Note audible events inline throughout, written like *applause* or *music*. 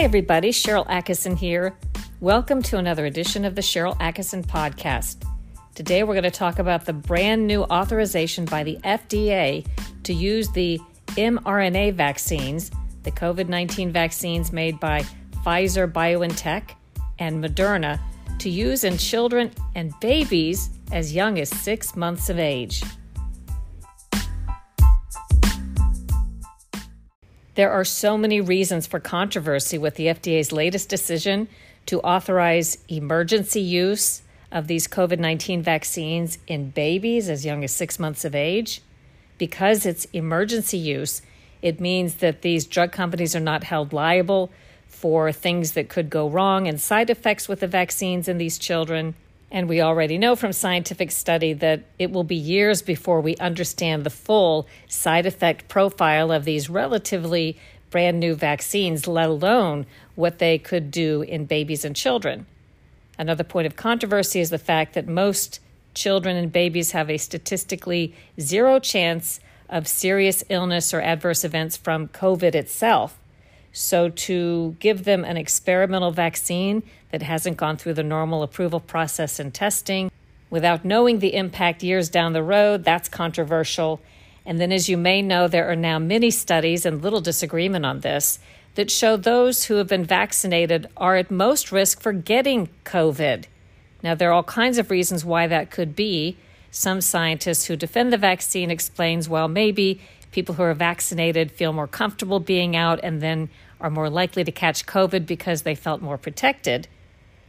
Hi, everybody. Sharyl Attkisson here. Welcome to another edition of the Sharyl Attkisson Podcast. Today, we're going to talk about the brand new authorization by the FDA to use the mRNA vaccines, the COVID 19 vaccines made by Pfizer BioNTech and Moderna, to use in children and babies as young as six months of age. There are so many reasons for controversy with the FDA's latest decision to authorize emergency use of these COVID 19 vaccines in babies as young as six months of age. Because it's emergency use, it means that these drug companies are not held liable for things that could go wrong and side effects with the vaccines in these children. And we already know from scientific study that it will be years before we understand the full side effect profile of these relatively brand new vaccines, let alone what they could do in babies and children. Another point of controversy is the fact that most children and babies have a statistically zero chance of serious illness or adverse events from COVID itself. So, to give them an experimental vaccine that hasn't gone through the normal approval process and testing without knowing the impact years down the road, that's controversial. And then, as you may know, there are now many studies and little disagreement on this that show those who have been vaccinated are at most risk for getting COVID. Now, there are all kinds of reasons why that could be. Some scientists who defend the vaccine explains, well, maybe people who are vaccinated feel more comfortable being out and then are more likely to catch COVID because they felt more protected.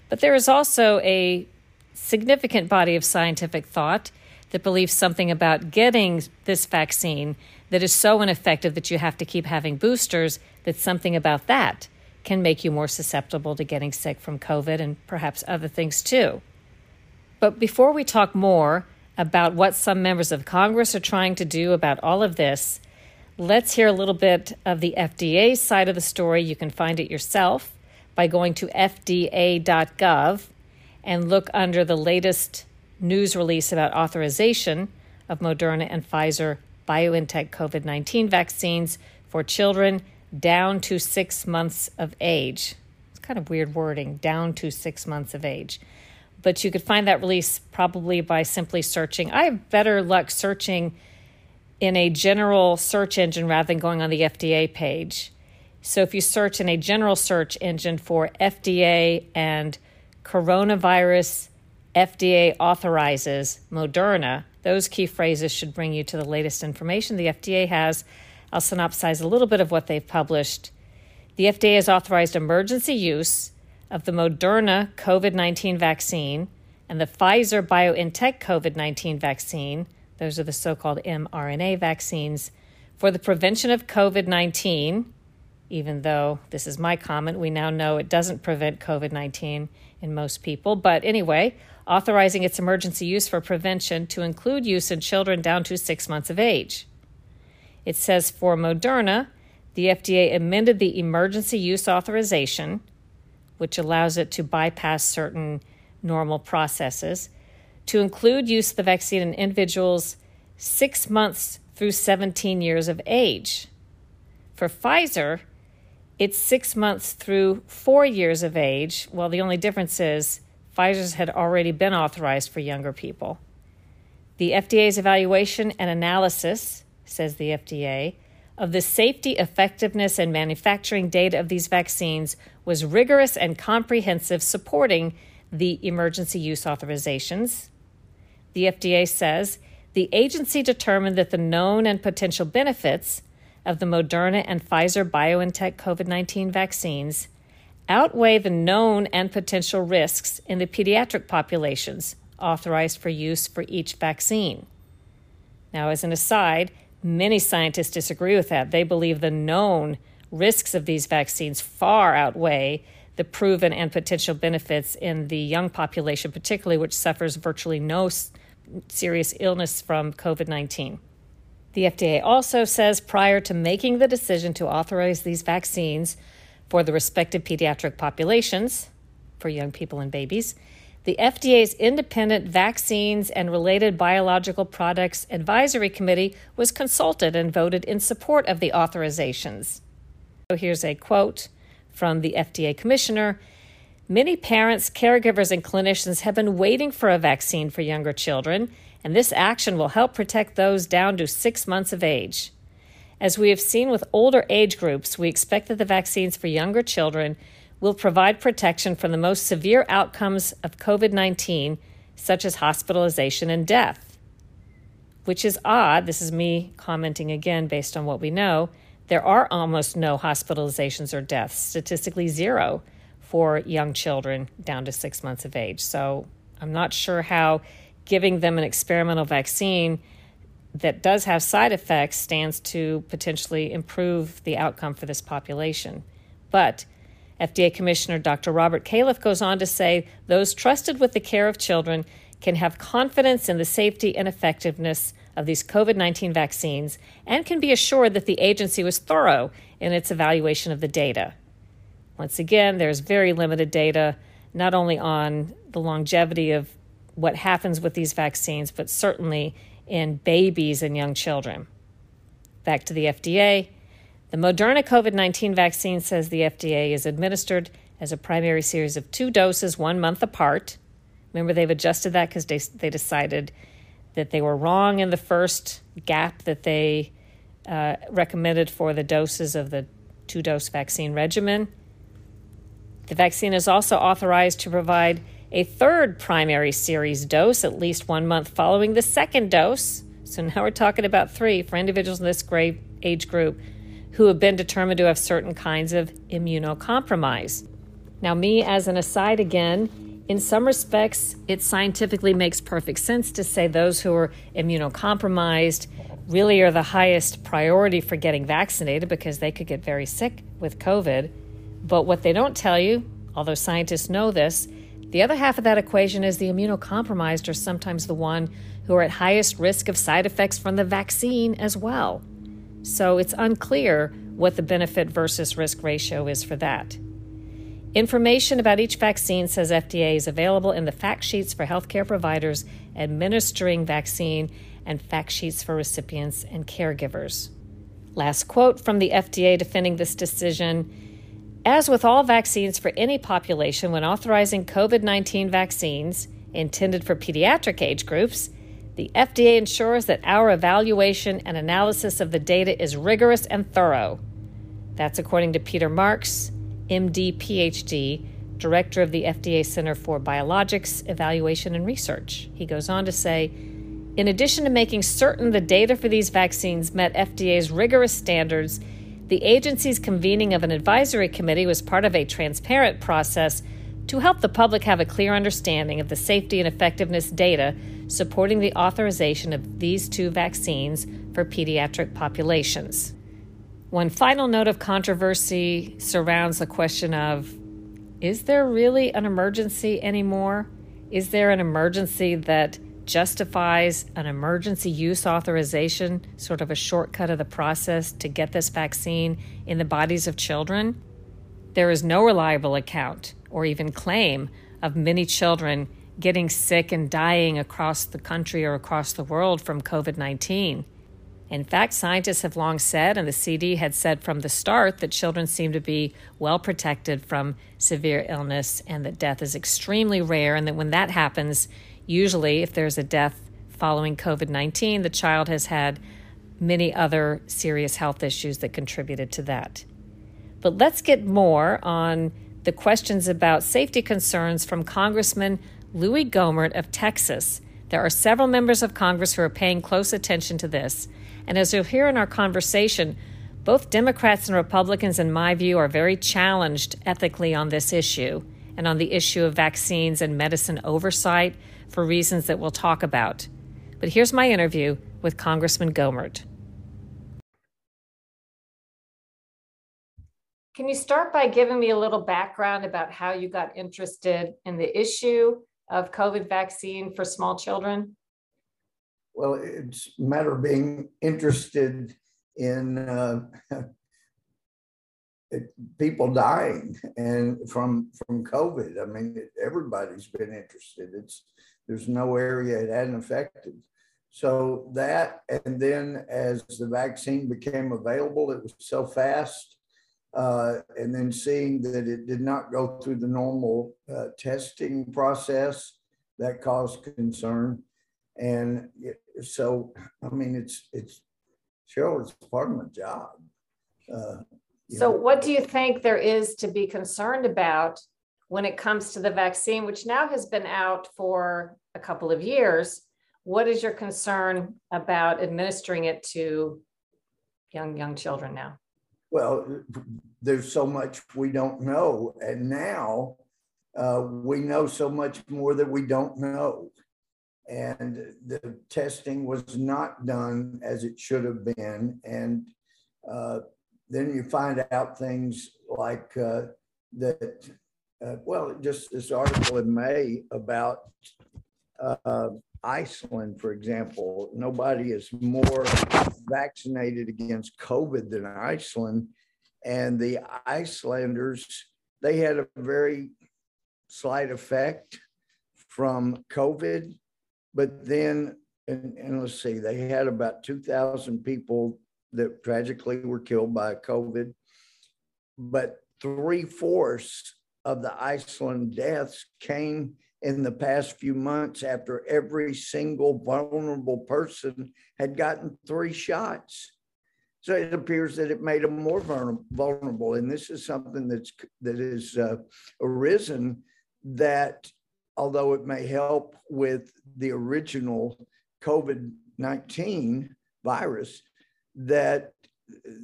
But there is also a significant body of scientific thought that believes something about getting this vaccine that is so ineffective that you have to keep having boosters, that something about that can make you more susceptible to getting sick from COVID and perhaps other things too. But before we talk more about what some members of Congress are trying to do about all of this, let's hear a little bit of the FDA side of the story. You can find it yourself by going to FDA.gov and look under the latest news release about authorization of Moderna and Pfizer BioNTech COVID 19 vaccines for children down to six months of age. It's kind of weird wording, down to six months of age but you could find that release probably by simply searching. I have better luck searching in a general search engine rather than going on the FDA page. So if you search in a general search engine for FDA and coronavirus, FDA authorizes Moderna, those key phrases should bring you to the latest information the FDA has. I'll synopsize a little bit of what they've published. The FDA has authorized emergency use of the Moderna COVID 19 vaccine and the Pfizer BioNTech COVID 19 vaccine, those are the so called mRNA vaccines, for the prevention of COVID 19. Even though this is my comment, we now know it doesn't prevent COVID 19 in most people. But anyway, authorizing its emergency use for prevention to include use in children down to six months of age. It says for Moderna, the FDA amended the emergency use authorization which allows it to bypass certain normal processes, to include use of the vaccine in individuals six months through 17 years of age. For Pfizer, it's six months through four years of age. Well, the only difference is Pfizer's had already been authorized for younger people. The FDA's evaluation and analysis, says the FDA, of the safety, effectiveness, and manufacturing data of these vaccines was rigorous and comprehensive, supporting the emergency use authorizations. The FDA says the agency determined that the known and potential benefits of the Moderna and Pfizer BioNTech COVID 19 vaccines outweigh the known and potential risks in the pediatric populations authorized for use for each vaccine. Now, as an aside, Many scientists disagree with that. They believe the known risks of these vaccines far outweigh the proven and potential benefits in the young population, particularly which suffers virtually no serious illness from COVID 19. The FDA also says prior to making the decision to authorize these vaccines for the respective pediatric populations, for young people and babies, the FDA's Independent Vaccines and Related Biological Products Advisory Committee was consulted and voted in support of the authorizations. So here's a quote from the FDA commissioner. Many parents, caregivers, and clinicians have been waiting for a vaccine for younger children, and this action will help protect those down to six months of age. As we have seen with older age groups, we expect that the vaccines for younger children will provide protection from the most severe outcomes of COVID 19, such as hospitalization and death. Which is odd. This is me commenting again based on what we know. There are almost no hospitalizations or deaths, statistically zero for young children down to six months of age. So I'm not sure how giving them an experimental vaccine that does have side effects stands to potentially improve the outcome for this population. But FDA Commissioner Dr. Robert Califf goes on to say those trusted with the care of children can have confidence in the safety and effectiveness of these COVID 19 vaccines and can be assured that the agency was thorough in its evaluation of the data. Once again, there's very limited data, not only on the longevity of what happens with these vaccines, but certainly in babies and young children. Back to the FDA. The Moderna COVID 19 vaccine says the FDA is administered as a primary series of two doses, one month apart. Remember, they've adjusted that because they, they decided that they were wrong in the first gap that they uh, recommended for the doses of the two dose vaccine regimen. The vaccine is also authorized to provide a third primary series dose at least one month following the second dose. So now we're talking about three for individuals in this age group who have been determined to have certain kinds of immunocompromise. Now, me as an aside again, in some respects, it scientifically makes perfect sense to say those who are immunocompromised really are the highest priority for getting vaccinated because they could get very sick with COVID. But what they don't tell you, although scientists know this, the other half of that equation is the immunocompromised are sometimes the one who are at highest risk of side effects from the vaccine as well. So it's unclear what the benefit versus risk ratio is for that. Information about each vaccine, says FDA, is available in the fact sheets for healthcare providers administering vaccine and fact sheets for recipients and caregivers. Last quote from the FDA defending this decision as with all vaccines for any population, when authorizing COVID 19 vaccines intended for pediatric age groups, the FDA ensures that our evaluation and analysis of the data is rigorous and thorough. That's according to Peter Marks, MD, PhD, director of the FDA Center for Biologics Evaluation and Research. He goes on to say, in addition to making certain the data for these vaccines met FDA's rigorous standards, the agency's convening of an advisory committee was part of a transparent process to help the public have a clear understanding of the safety and effectiveness data supporting the authorization of these two vaccines for pediatric populations. One final note of controversy surrounds the question of is there really an emergency anymore? Is there an emergency that justifies an emergency use authorization, sort of a shortcut of the process to get this vaccine in the bodies of children, there is no reliable account or even claim of many children getting sick and dying across the country or across the world from COVID 19. In fact, scientists have long said, and the CD had said from the start, that children seem to be well protected from severe illness and that death is extremely rare, and that when that happens, Usually, if there's a death following COVID 19, the child has had many other serious health issues that contributed to that. But let's get more on the questions about safety concerns from Congressman Louis Gohmert of Texas. There are several members of Congress who are paying close attention to this. And as you'll hear in our conversation, both Democrats and Republicans, in my view, are very challenged ethically on this issue and on the issue of vaccines and medicine oversight for reasons that we'll talk about. But here's my interview with Congressman Gohmert. Can you start by giving me a little background about how you got interested in the issue of COVID vaccine for small children? Well, it's a matter of being interested in uh, *laughs* people dying and from from COVID. I mean, everybody's been interested. It's there's no area it hadn't affected. So that, and then as the vaccine became available, it was so fast uh, and then seeing that it did not go through the normal uh, testing process, that caused concern. And so, I mean, it's it's Sharyl, it's part of my job. Uh, so, know. what do you think there is to be concerned about when it comes to the vaccine, which now has been out for a couple of years? What is your concern about administering it to young young children now? Well, there's so much we don't know, and now uh, we know so much more that we don't know. And the testing was not done as it should have been. And uh, then you find out things like uh, that, uh, well, just this article in May about uh, Iceland, for example. Nobody is more vaccinated against COVID than Iceland. And the Icelanders, they had a very slight effect from COVID, but then, and, and let's see, they had about 2,000 people that tragically were killed by COVID, but three fourths of the Iceland deaths came in the past few months after every single vulnerable person had gotten three shots. So it appears that it made them more vulnerable. And this is something that's that is uh, arisen that although it may help with the original COVID 19 virus, that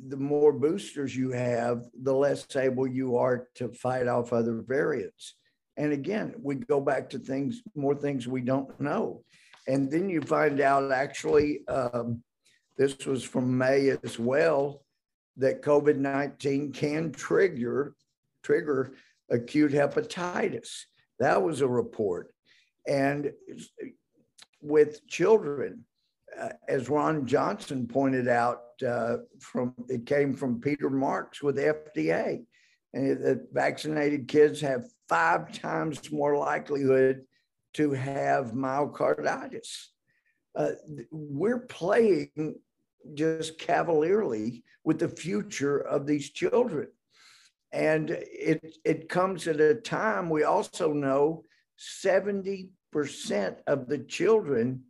the more boosters you have, the less able you are to fight off other variants. And again, we go back to things, more things we don't know. And then you find out actually, um, this was from May as well, that COVID 19 can trigger, trigger acute hepatitis. That was a report. And with children, uh, as Ron Johnson pointed out, uh, from it came from Peter Marks with FDA, and that vaccinated kids have five times more likelihood to have myocarditis. Uh, we're playing just cavalierly with the future of these children. And it, it comes at a time we also know 70% of the children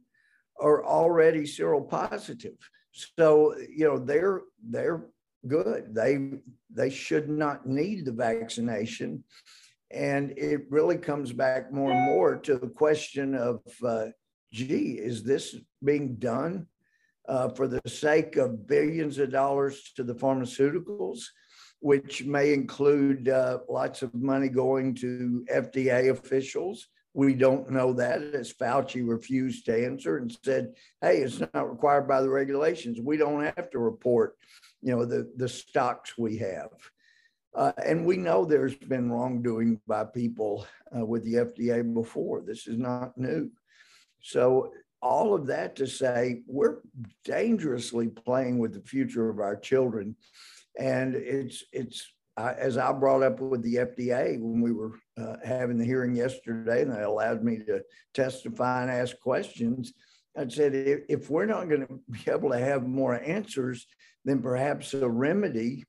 are already seropositive. So, you know, they're they're good. They they should not need the vaccination. And it really comes back more and more to the question of, uh, gee, is this being done uh, for the sake of billions of dollars to the pharmaceuticals? which may include uh, lots of money going to FDA officials. We don't know that, as Fauci refused to answer and said, "Hey, it's not required by the regulations. We don't have to report, you know, the the stocks we have." Uh, and we know there's been wrongdoing by people uh, with the FDA before. This is not new. So all of that to say, we're dangerously playing with the future of our children and it's it's as I brought up with the FDA when we were uh, having the hearing yesterday, and they allowed me to testify and ask questions. I said, if we're not going to be able to have more answers, then perhaps a remedy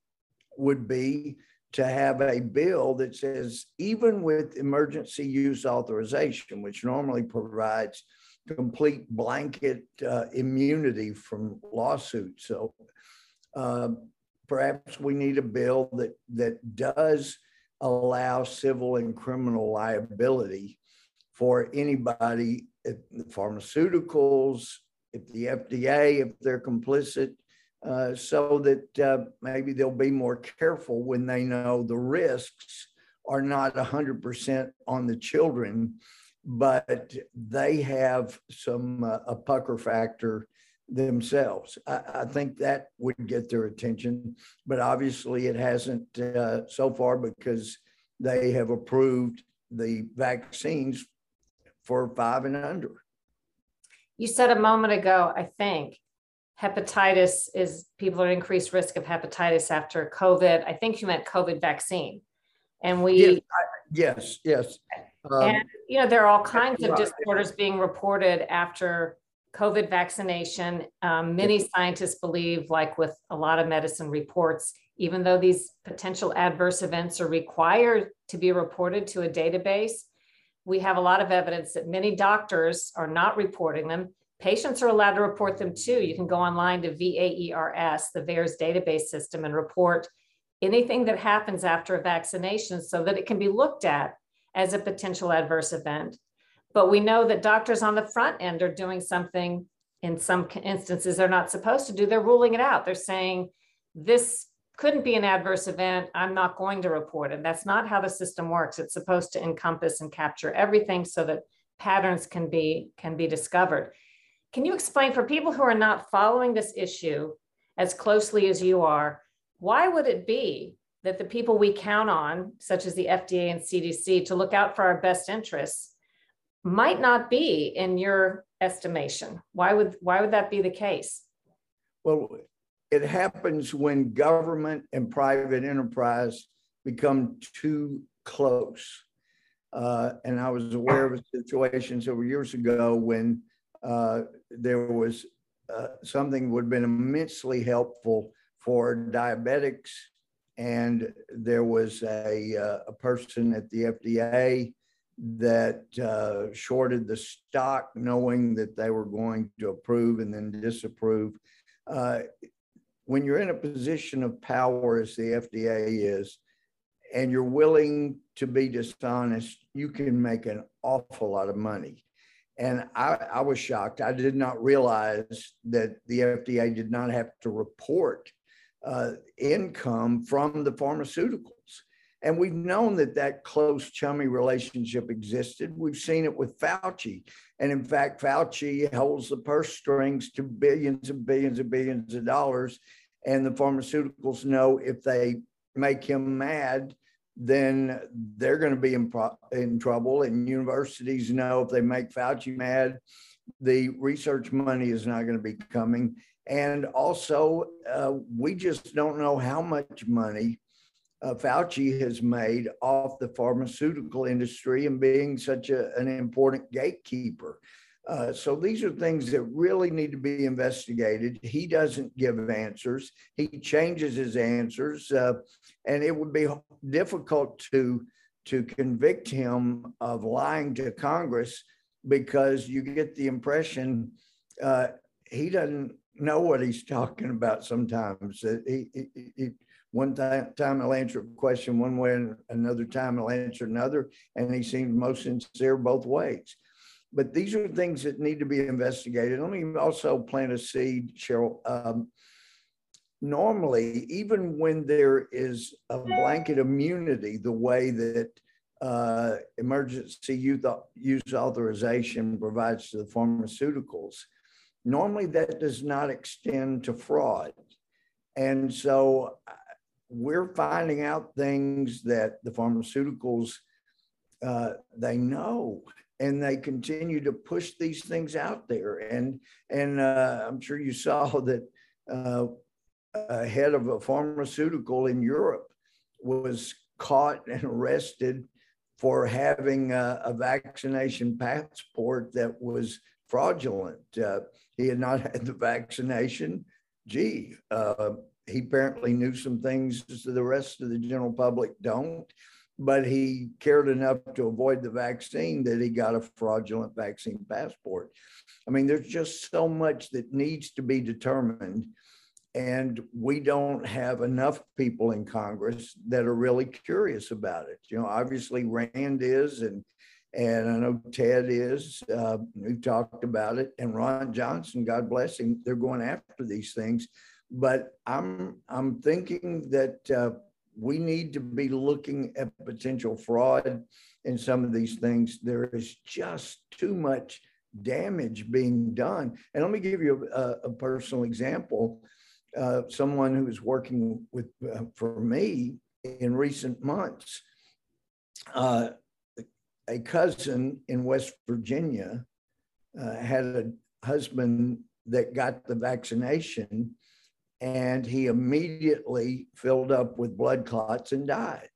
would be to have a bill that says, even with emergency use authorization, which normally provides complete blanket uh, immunity from lawsuits. So, uh, perhaps we need a bill that that does allow civil and criminal liability for anybody pharmaceuticals, if the FDA, if they're complicit, uh, so that uh, maybe they'll be more careful when they know the risks are not 100% on the children, but they have some uh, a pucker factor themselves. I, I, think that would get their attention, but obviously it hasn't uh, so far because they have approved the vaccines for five and under. You said a moment ago, I think, hepatitis is people are at increased risk of hepatitis after COVID. I think you meant COVID vaccine. And we. Yes, yes. yes. Um, and, you know, there are all kinds of disorders being reported after COVID vaccination. Um, many scientists believe, like with a lot of medicine reports, even though these potential adverse events are required to be reported to a database, we have a lot of evidence that many doctors are not reporting them. Patients are allowed to report them too. You can go online to VAERS, the VAERS database system, and report anything that happens after a vaccination so that it can be looked at as a potential adverse event. But we know that doctors on the front end are doing something in some instances they're not supposed to do. They're ruling it out. They're saying this couldn't be an adverse event. I'm not going to report it. That's not how the system works. It's supposed to encompass and capture everything so that patterns can be can be discovered. Can you explain for people who are not following this issue as closely as you are, why would it be that the people we count on, such as the FDA and CDC, to look out for our best interests, might not be in your estimation? Why would why would that be the case? Well, it happens when government and private enterprise become too close. Uh, and I was aware of a situation several years ago when uh, there was uh, something would have been immensely helpful for diabetics. And there was a, uh, a person at the FDA that uh, shorted the stock, knowing that they were going to approve and then disapprove. Uh, when you're in a position of power, as the FDA is, and you're willing to be dishonest, you can make an awful lot of money. And I, I was shocked. I did not realize that the FDA did not have to report uh, income from the pharmaceuticals. And we've known that that close, chummy relationship existed. We've seen it with Fauci. And in fact, Fauci holds the purse strings to billions and billions and billions of dollars. And the pharmaceuticals know if they make him mad, then they're going to be in, pro- in trouble. And universities know if they make Fauci mad, the research money is not going to be coming. And also, uh, we just don't know how much money uh, Fauci has made off the pharmaceutical industry and being such a, an important gatekeeper. Uh, so these are things that really need to be investigated. He doesn't give answers. He changes his answers, uh, and it would be difficult to to convict him of lying to Congress because you get the impression uh, he doesn't know what he's talking about. Sometimes he, he, he one time, he'll answer a question one way, and another time he'll answer another, and he seems most sincere both ways. But these are things that need to be investigated. Let me also plant a seed, Sharyl. Um, normally, even when there is a blanket immunity, the way that uh, emergency use, authorization provides to the pharmaceuticals, normally that does not extend to fraud. And so we're finding out things that the pharmaceuticals uh, they know and they continue to push these things out there and and uh, i'm sure you saw *laughs* that uh, a head of a pharmaceutical in europe was caught and arrested for having a, a vaccination passport that was fraudulent uh, he had not had the vaccination gee uh, he apparently knew some things that the rest of the general public don't, but he cared enough to avoid the vaccine that he got a fraudulent vaccine passport. I mean, there's just so much that needs to be determined. And we don't have enough people in Congress that are really curious about it. You know, obviously Rand is, and and I know Ted is. Uh, we've talked about it, and Ron Johnson, God bless him, they're going after these things but I'm I'm thinking that uh, we need to be looking at potential fraud in some of these things. There is just too much damage being done. And let me give you a, a personal example. Uh, someone who is working with uh, for me in recent months. Uh, a cousin in West Virginia uh, had a husband that got the vaccination and he immediately filled up with blood clots and died.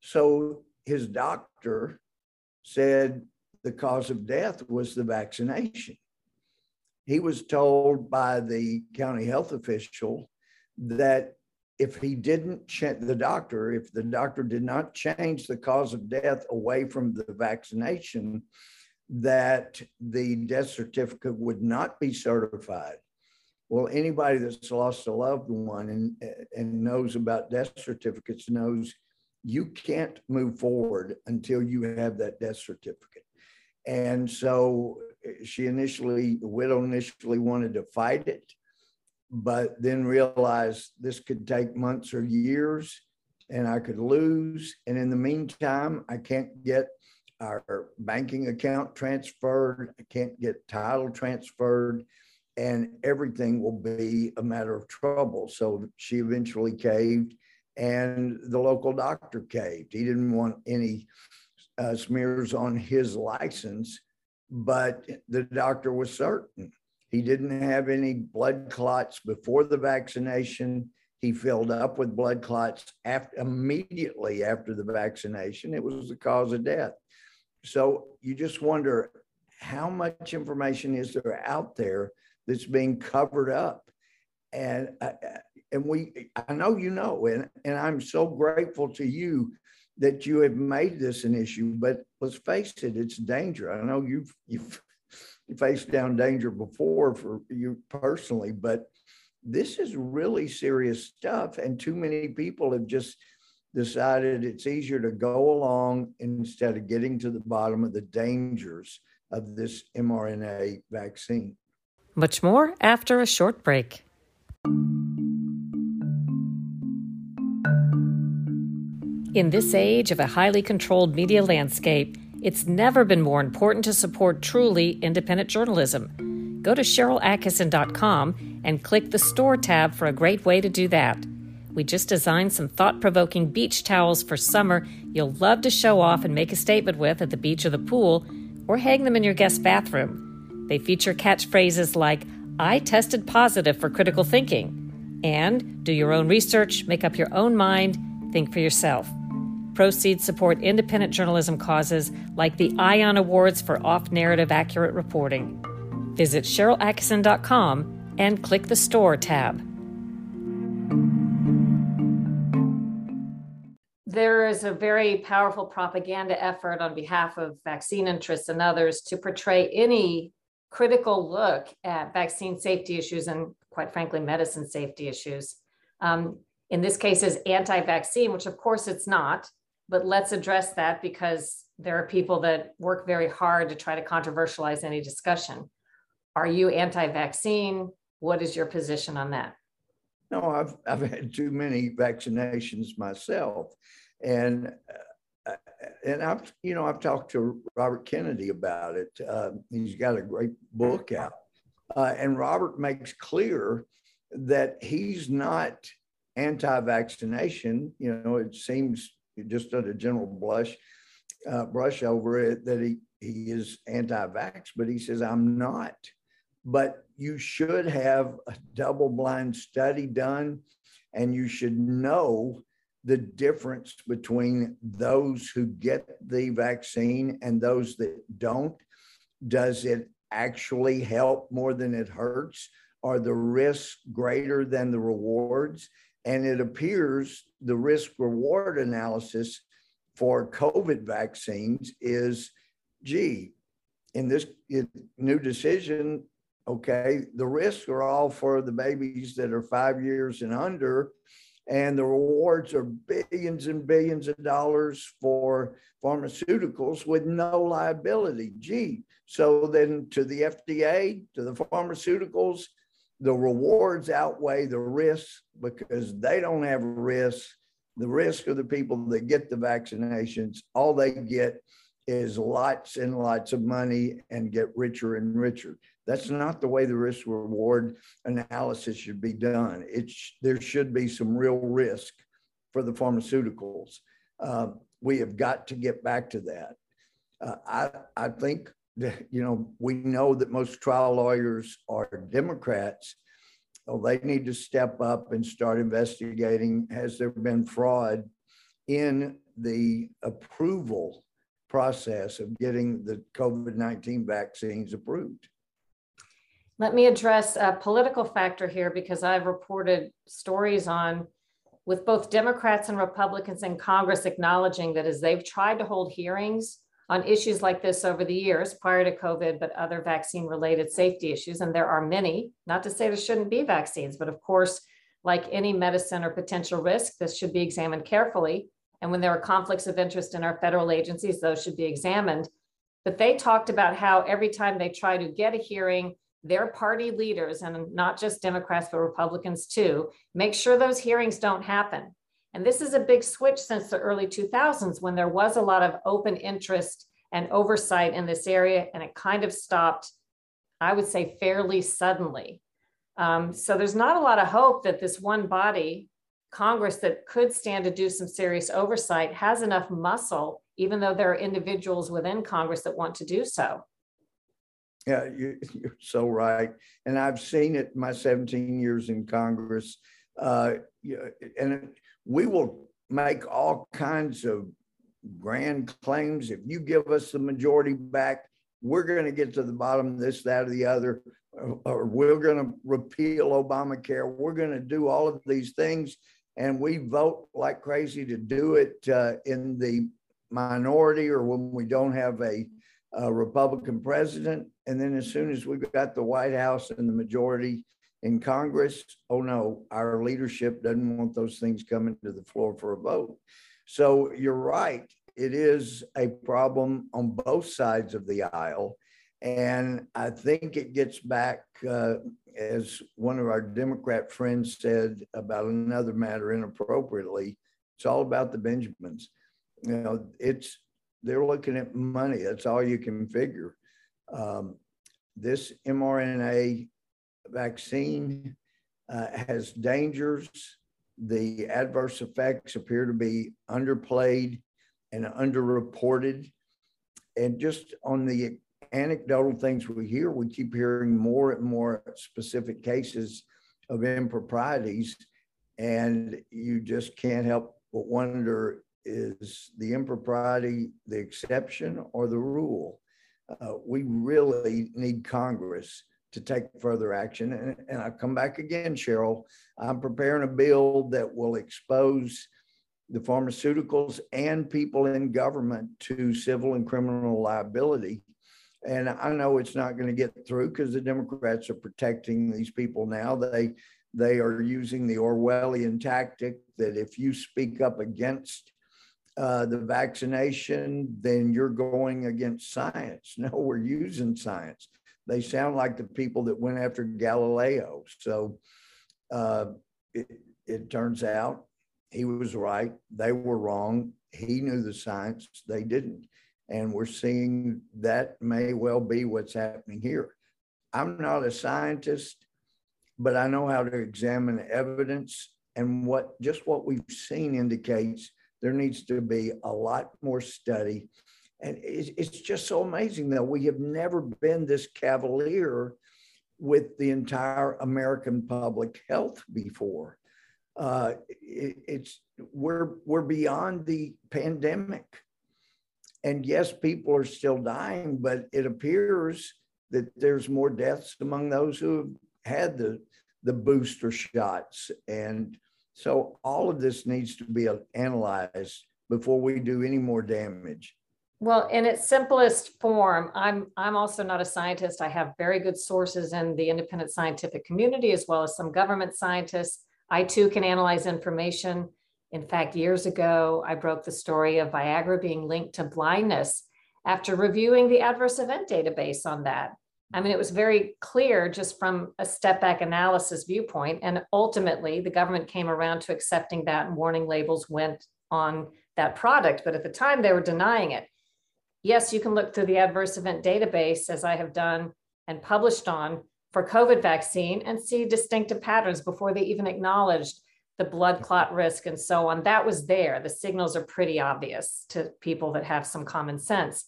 So his doctor said the cause of death was the vaccination. He was told by the county health official that if he didn't check the doctor, if the doctor did not change the cause of death away from the vaccination, that the death certificate would not be certified. Well, anybody that's lost a loved one and, and knows about death certificates knows you can't move forward until you have that death certificate. And so eh, she initially, the widow initially wanted to fight it, but then realized this could take months or years and I could lose. And in the meantime, I can't get our banking account transferred, I can't get title transferred and everything will be a matter of trouble. So she eventually caved, and the local doctor caved. He didn't want any uh, smears on his license, but the doctor was certain. He didn't have any blood clots before the vaccination. He filled up with blood clots after, immediately after the vaccination. It was the cause of death. So you just wonder how much information is there out there that's being covered up. And uh, and we, I know you know, and, and I'm so grateful to you that you have made this an issue. But let's face it, it's danger. I know you've you've you *laughs* faced down danger before for you personally, but this is really serious stuff. And too many people have just decided it's easier to go along instead of getting to the bottom of the dangers of this mRNA vaccine. Much more after a short break. In this age of a highly controlled media landscape, it's never been more important to support truly independent journalism. Go to SharylAttkisson.com and click the Store tab for a great way to do that. We just designed some thought provoking beach towels for summer you'll love to show off and make a statement with at the beach or the pool, or hang them in your guest bathroom. They feature catchphrases like, I tested positive for critical thinking, and do your own research, make up your own mind, think for yourself. Proceeds support independent journalism causes like the ION Awards for off narrative accurate reporting. Visit SharylAttkisson.com and click the Store tab. there is a very powerful propaganda effort on behalf of vaccine interests and others to portray any critical look at vaccine safety issues and, quite frankly, medicine safety issues. Um, in this case, is anti-vaccine, which of course it's not. But let's address that because there are people that work very hard to try to controversialize any discussion. Are you anti-vaccine? What is your position on that? No, I've I've had too many vaccinations myself, and uh, and I've, you know, I've talked to Robert Kennedy about it. Uh, he's got a great book out. Uh, and Robert makes clear that he's not anti vaccination. You know, it seems just a general blush, uh, brush over it that he, he is anti vax, but he says, I'm not. But you should have a double blind study done and you should know the difference between those who get the vaccine and those that don't? Does it actually help more than it hurts? Are the risks greater than the rewards? And it appears the risk reward analysis for COVID vaccines is gee, in this new decision, okay, the risks are all for the babies that are five years and under and the rewards are billions and billions of dollars for pharmaceuticals with no liability. Gee, so then to the FDA, to the pharmaceuticals, the rewards outweigh the risks because they don't have risks. The risk of the people that get the vaccinations, all they get is lots and lots of money and get richer and richer. That's not the way the risk reward analysis should be done. It's, there should be some real risk for the pharmaceuticals. Uh, we have got to get back to that. Uh, I, I think you know, we know that most trial lawyers are Democrats. Well, they need to step up and start investigating has there been fraud in the approval process of getting the COVID 19 vaccines approved? Let me address a political factor here because I've reported stories on with both Democrats and Republicans in Congress acknowledging that as they've tried to hold hearings on issues like this over the years prior to COVID, but other vaccine related safety issues, and there are many, not to say there shouldn't be vaccines, but of course, like any medicine or potential risk, this should be examined carefully. And when there are conflicts of interest in our federal agencies, those should be examined. But they talked about how every time they try to get a hearing, their party leaders, and not just Democrats, but Republicans too, make sure those hearings don't happen. And this is a big switch since the early 2000s when there was a lot of open interest and oversight in this area, and it kind of stopped, I would say, fairly suddenly. Um, so there's not a lot of hope that this one body, Congress, that could stand to do some serious oversight has enough muscle, even though there are individuals within Congress that want to do so. Yeah, you, are so right. And I've seen it my 17 years in Congress. Uh, and we will make all kinds of grand claims. If you give us the majority back, we're going to get to the bottom of this, that, or the other, or we're going to repeal Obamacare. We're going to do all of these things. And we vote like crazy to do it uh, in the minority or when we don't have a a Republican president. And then as soon as we got the White House and the majority in Congress, oh no, our leadership doesn't want those things coming to the floor for a vote. So you're right. It is a problem on both sides of the aisle. And I think it gets back, uh, as one of our Democrat friends said about another matter inappropriately, it's all about the Benjamins. You know, it's they're looking at money. That's all you can figure. Um, this mRNA vaccine uh, has dangers. The adverse effects appear to be underplayed and underreported. And just on the anecdotal things we hear, we keep hearing more and more specific cases of improprieties. And you just can't help but wonder is the impropriety the exception or the rule? Uh, we really need Congress to take further action. And, and I come back again, Sharyl. I'm preparing a bill that will expose the pharmaceuticals and people in government to civil and criminal liability. And I know it's not going to get through because the Democrats are protecting these people now. They they are using the Orwellian tactic that if you speak up against uh, the vaccination, then you're going against science. *laughs* No, we're using science. They sound like the people that went after Galileo. So uh, it, it turns out he was right. They were wrong. He knew the science. They didn't. And we're seeing that may well be what's happening here. I'm not a scientist, but I know how to examine evidence. And what just what we've seen indicates there needs to be a lot more study. And it's just so amazing that we have never been this cavalier with the entire American public health before. Uh, it, it's we're we're beyond the pandemic, and yes, people are still dying, but it appears that there's more deaths among those who have had the the booster shots and so all of this needs to be analyzed before we do any more damage. Well, in its simplest form, I'm I'm also not a scientist. I have very good sources in the independent scientific community as well as some government scientists. I too can analyze information. In fact, years ago, I broke the story of Viagra being linked to blindness after reviewing the adverse event database on that. I mean, it was very clear just from a step back analysis viewpoint. And ultimately, the government came around to accepting that and warning labels went on that product. But at the time, they were denying it. Yes, you can look through the adverse event database, as I have done and published on for COVID vaccine, and see distinctive patterns before they even acknowledged the blood clot risk and so on. That was there. The signals are pretty obvious to people that have some common sense.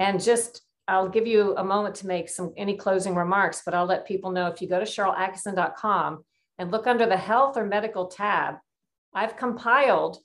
And just I'll give you a moment to make some any closing remarks, but I'll let people know if you go to SharylAttkisson.com and look under the health or medical tab, I've compiled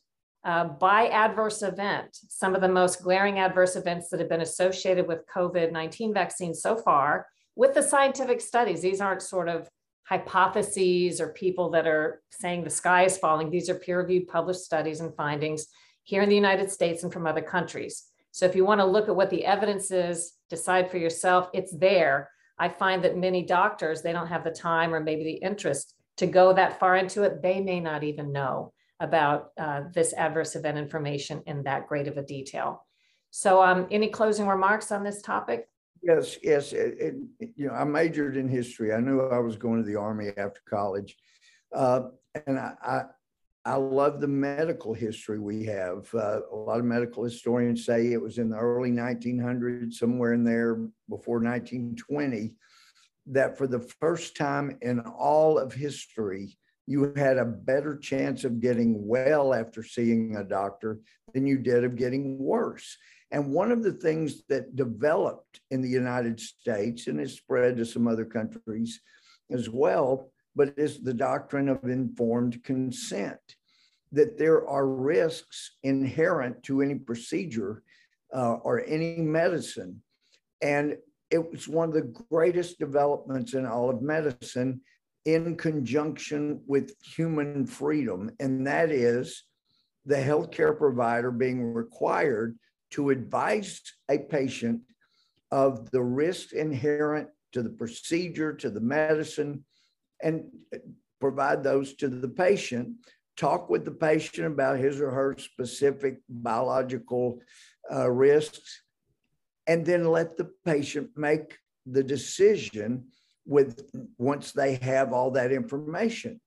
uh, by adverse event some of the most glaring adverse events that have been associated with COVID 19 vaccines so far. with the scientific studies. These aren't sort of hypotheses or people that are saying the sky is falling. These are peer reviewed published studies and findings here in the United States and from other countries. So if you want to look at what the evidence is, decide for yourself, it's there. I find that many doctors, they don't have the time or maybe the interest to go that far into it. They may not even know about uh, this adverse event information in that great of a detail. So, um, any closing remarks on this topic? Yes, yes. It, it, you know, I majored in history. I knew I was going to the army after college, uh, and I, I, I love the medical history we have. Uh, a lot of medical historians say it was in the early 1900s, somewhere in there before 1920, that for the first time in all of history, you had a better chance of getting well after seeing a doctor than you did of getting worse. And one of the things that developed in the United States and has spread to some other countries as well, but is the doctrine of informed consent, that there are risks inherent to any procedure uh, or any medicine. And it was one of the greatest developments in all of medicine in conjunction with human freedom, and that is the healthcare provider being required to advise a patient of the risks inherent to the procedure, to the medicine, and provide those to the patient. Talk with the patient about his or her specific biological uh, risks, and then let the patient make the decision with once they have all that information.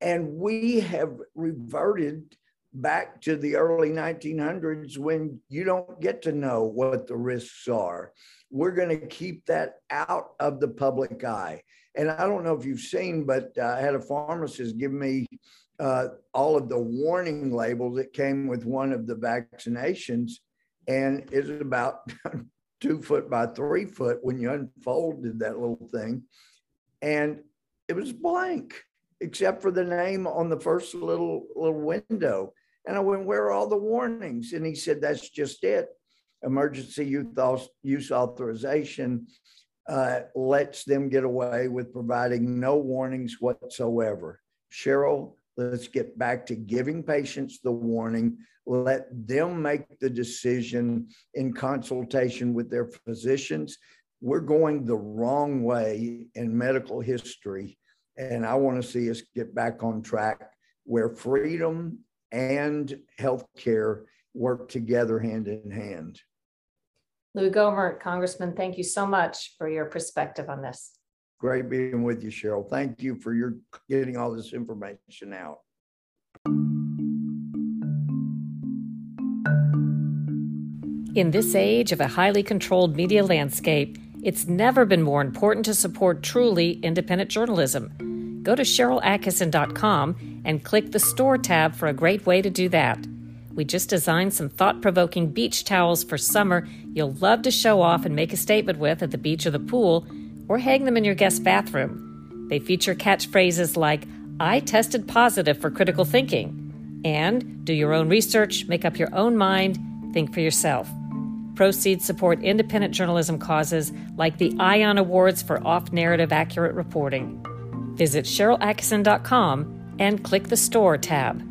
And we have reverted back to the early 1900s when you don't get to know what the risks are. We're going to keep that out of the public eye. And I don't know if you've seen, but I had a pharmacist give me uh, all of the warning labels that came with one of the vaccinations. And it's about two foot by three foot when you unfolded that little thing. And it was blank except for the name on the first little little window. And I went, Where are all the warnings? And he said, That's just it. Emergency youth use authorization uh, lets them get away with providing no warnings whatsoever. Sharyl, let's get back to giving patients the warning. Let them make the decision in consultation with their physicians. We're going the wrong way in medical history. And I want to see us get back on track where freedom and healthcare work together hand in hand. Louis Gohmert, Congressman, thank you so much for your perspective on this. Great being with you, Sharyl. Thank you for your getting all this information out. In this age of a highly controlled media landscape, it's never been more important to support truly independent journalism. Go to SharylAttkisson.com and click the Store tab for a great way to do that. We just designed some thought provoking beach towels for summer you'll love to show off and make a statement with at the beach or the pool, or hang them in your guest bathroom. They feature catchphrases like, I tested positive for critical thinking, and do your own research, make up your own mind, think for yourself. Proceeds support independent journalism causes like the ION Awards for off narrative accurate reporting. Visit SharylAttkisson.com and click the Store tab.